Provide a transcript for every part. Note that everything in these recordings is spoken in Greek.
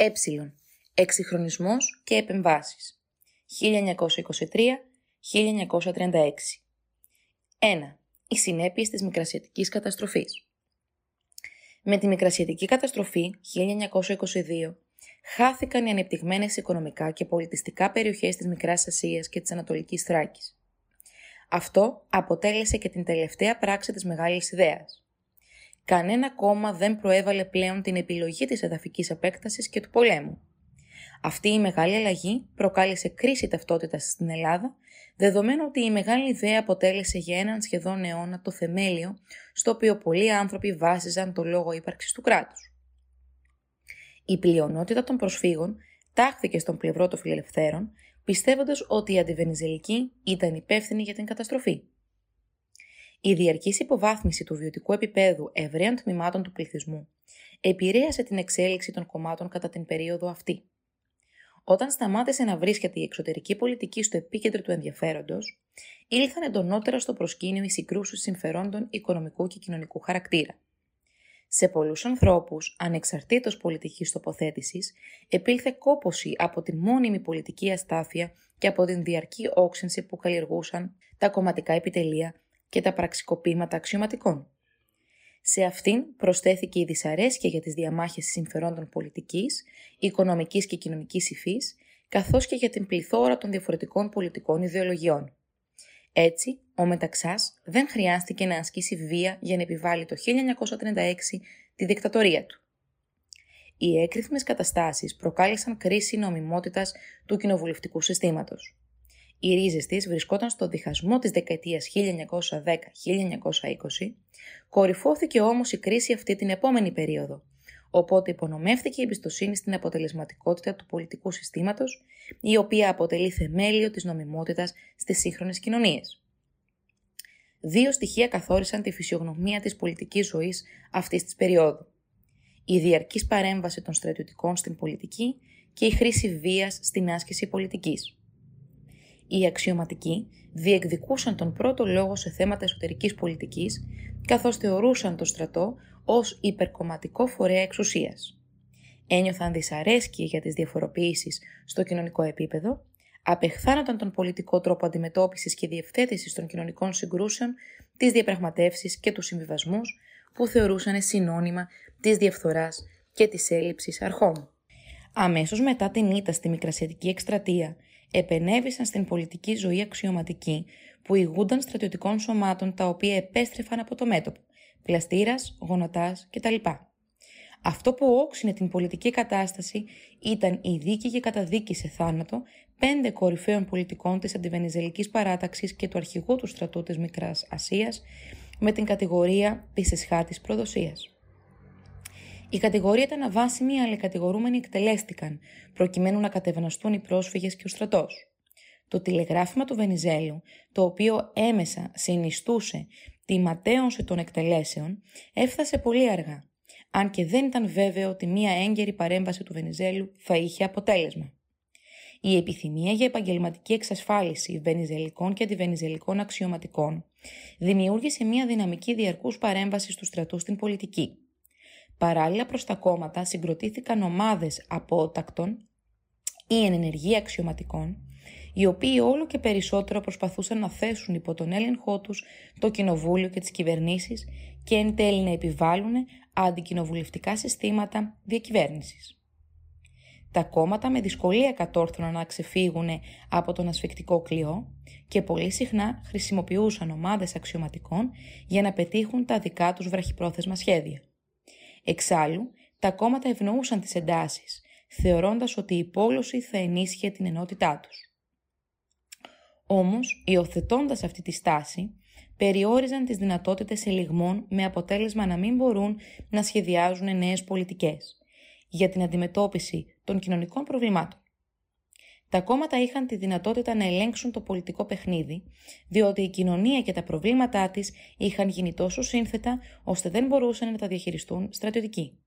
Ε. Εξυγχρονισμός και επεμβάσεις 1923-1936 1. Οι συνέπειες της μικρασιατικής καταστροφής Με τη μικρασιατική καταστροφή 1922 χάθηκαν οι ανεπτυγμένες οικονομικά και πολιτιστικά περιοχές της Μικράς Ασίας και της Ανατολικής Θράκης. Αυτό αποτέλεσε και την τελευταία πράξη της Μεγάλης Ιδέας. Κανένα κόμμα δεν προέβαλε πλέον την επιλογή της εδαφικής επέκτασης και του πολέμου. Αυτή η μεγάλη αλλαγή προκάλεσε κρίση ταυτότητας στην Ελλάδα, δεδομένου ότι η μεγάλη ιδέα αποτέλεσε για έναν σχεδόν αιώνα το θεμέλιο στο οποίο πολλοί άνθρωποι βάζιζαν το λόγο ύπαρξης του κράτους. Η πλειονότητα των προσφύγων τάχθηκε στον πλευρό των φιλελευθέρων, πιστεύοντας ότι η αντιβενιζελική ήταν υπεύθυνη για την καταστροφή. Η διαρκής υποβάθμιση του βιωτικού επίπεδου ευρέων τμήματων του πληθυσμού επηρέασε την εξέλιξη των κομμάτων κατά την περίοδο αυτή. Όταν σταμάτησε να βρίσκεται η εξωτερική πολιτική στο επίκεντρο του ενδιαφέροντος, ήλθαν εντονότερα στο προσκήνιο οι συγκρούσεις συμφερόντων οικονομικού και κοινωνικού χαρακτήρα. Σε πολλούς ανθρώπους, ανεξαρτήτως πολιτικής τοποθέτησης, επήλθε κόποση από τη μόνιμη πολιτική αστάθεια και από την διαρκή όξυνση που καλλιεργούσαν τα κομματικά επιτελεία και τα πραξικοπήματα αξιωματικών. Σε αυτήν προσθέθηκε η δυσαρέσκεια για τις διαμάχες συμφερόντων πολιτικής, οικονομικής και κοινωνικής υφής, καθώς και για την πληθώρα των διαφορετικών πολιτικών ιδεολογιών. Έτσι, ο Μεταξάς δεν χρειάστηκε να ασκήσει βία για να επιβάλλει το 1936 τη δικτατορία του. Οι έκρηθμες καταστάσεις προκάλεσαν κρίση νομιμότητας του κοινοβουλευτικού συστήματος. Οι ρίζες της βρισκόταν στο διχασμό της δεκαετίας 1910-1920, κορυφώθηκε όμως η κρίση αυτή την επόμενη περίοδο, οπότε υπονομεύθηκε η εμπιστοσύνη στην αποτελεσματικότητα του πολιτικού συστήματος, η οποία αποτελεί θεμέλιο της νομιμότητας στις σύγχρονες κοινωνίες. Δύο στοιχεία καθόρισαν τη φυσιογνωμία της πολιτικής ζωής αυτής της περίοδου. Η διαρκής παρέμβαση των στρατιωτικών στην πολιτική και η χρήση βίας στην άσκηση πολιτικής. Οι αξιωματικοί διεκδικούσαν τον πρώτο λόγο σε θέματα εσωτερικής πολιτικής, καθώς θεωρούσαν το στρατό ως υπερκομματικό φορέα εξουσίας. Ένιωθαν δυσαρέσκεια για τις διαφοροποιήσεις στο κοινωνικό επίπεδο, απεχθάνονταν τον πολιτικό τρόπο αντιμετώπισης και διευθέτησης των κοινωνικών συγκρούσεων, τις διαπραγματεύσεις και τους συμβιβασμούς που θεωρούσαν συνώνυμα της διαφθοράς και της έλλειψης αρχών. Αμέσως μετά την ήττα στη Μικρασιατική Εκστρατεία, επενέβησαν στην πολιτική ζωή αξιωματικοί που ηγούνταν στρατιωτικών σωμάτων τα οποία επέστρεφαν από το μέτωπο, πλαστήρας, γονατάς κτλ. Αυτό που όξινε την πολιτική κατάσταση ήταν η δίκη και καταδίκη σε θάνατο πέντε κορυφαίων πολιτικών της αντιβενιζελικής παράταξης και του αρχηγού του στρατού της Μικράς Ασίας με την κατηγορία της εσχάτης προδοσίας. Η κατηγορία ήταν αβάσιμη, αλλά οι κατηγορούμενοι εκτελέστηκαν, προκειμένου να κατευναστούν οι πρόσφυγες και ο στρατός. Το τηλεγράφημα του Βενιζέλου, το οποίο έμεσα συνιστούσε τη ματέωση των εκτελέσεων, έφτασε πολύ αργά, αν και δεν ήταν βέβαιο ότι μία έγκαιρη παρέμβαση του Βενιζέλου θα είχε αποτέλεσμα. Η επιθυμία για επαγγελματική εξασφάλιση βενιζελικών και αντιβενιζελικών αξιωματικών δημιούργησε μία δυναμική διαρκούς παρέμβασης του στρατού στην πολιτική. Παράλληλα προς τα κόμματα συγκροτήθηκαν ομάδες απότακτων ή ενεργεία αξιωματικών, οι οποίοι όλο και περισσότερο προσπαθούσαν να θέσουν υπό τον έλεγχό τους το κοινοβούλιο και τις κυβερνήσεις και εν τέλει να επιβάλλουν αντικοινοβουλευτικά συστήματα διακυβέρνησης. Τα κόμματα με δυσκολία κατόρθωναν να ξεφύγουν από τον ασφικτικό κλειό και πολύ συχνά χρησιμοποιούσαν ομάδες αξιωματικών για να πετύχουν τα δικά τους βραχυπρόθεσμα σχέδια. Εξάλλου, τα κόμματα ευνοούσαν τις εντάσεις, θεωρώντας ότι η πόλωση θα ενίσχυε την ενότητά τους. Όμως, υιοθετώντας αυτή τη στάση, περιόριζαν τις δυνατότητες ελιγμών με αποτέλεσμα να μην μπορούν να σχεδιάζουν νέες πολιτικές για την αντιμετώπιση των κοινωνικών προβλημάτων. Τα κόμματα είχαν τη δυνατότητα να ελέγξουν το πολιτικό παιχνίδι, διότι η κοινωνία και τα προβλήματά της είχαν γίνει τόσο σύνθετα, ώστε δεν μπορούσαν να τα διαχειριστούν στρατιωτικοί.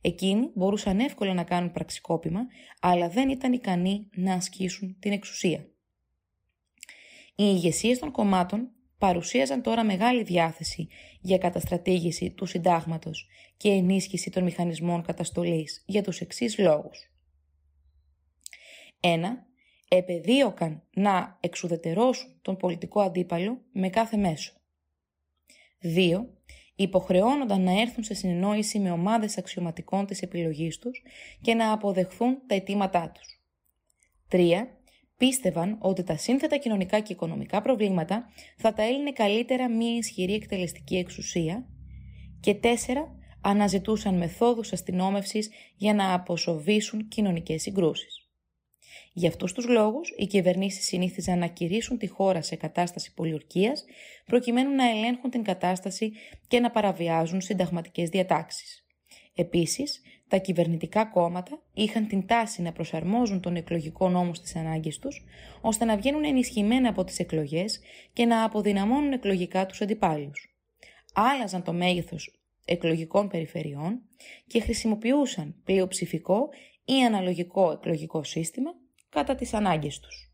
Εκείνοι μπορούσαν εύκολα να κάνουν πραξικόπημα, αλλά δεν ήταν ικανοί να ασκήσουν την εξουσία. Οι ηγεσίες των κομμάτων παρουσίαζαν τώρα μεγάλη διάθεση για καταστρατήγηση του συντάγματος και ενίσχυση των μηχανισμών καταστολής για τους εξής λόγους. 1. Επεδίωκαν να εξουδετερώσουν τον πολιτικό αντίπαλο με κάθε μέσο. 2. Υποχρεώνονταν να έρθουν σε συνεννόηση με ομάδες αξιωματικών της επιλογής τους και να αποδεχθούν τα αιτήματά τους. 3 πίστευαν ότι τα σύνθετα κοινωνικά και οικονομικά προβλήματα θα τα έλυνε καλύτερα μια ισχυρή εκτελεστική εξουσία και τέσσερα αναζητούσαν μεθόδους αστυνόμευσης για να αποσοβήσουν κοινωνικές συγκρούσεις. Για αυτούς τους λόγους, οι κυβερνήσεις συνήθιζαν να κηρύσουν τη χώρα σε κατάσταση πολιορκίας, προκειμένου να ελέγχουν την κατάσταση και να παραβιάζουν συνταγματικές διατάξεις. Επίσης, τα κυβερνητικά κόμματα είχαν την τάση να προσαρμόζουν τον εκλογικό νόμο στις ανάγκες τους, ώστε να βγαίνουν ενισχυμένα από τις εκλογές και να αποδυναμώνουν εκλογικά τους αντιπάλους. Άλλαζαν το μέγεθος εκλογικών περιφερειών και χρησιμοποιούσαν πλειοψηφικό ή αναλογικό εκλογικό σύστημα κατά τις ανάγκες τους.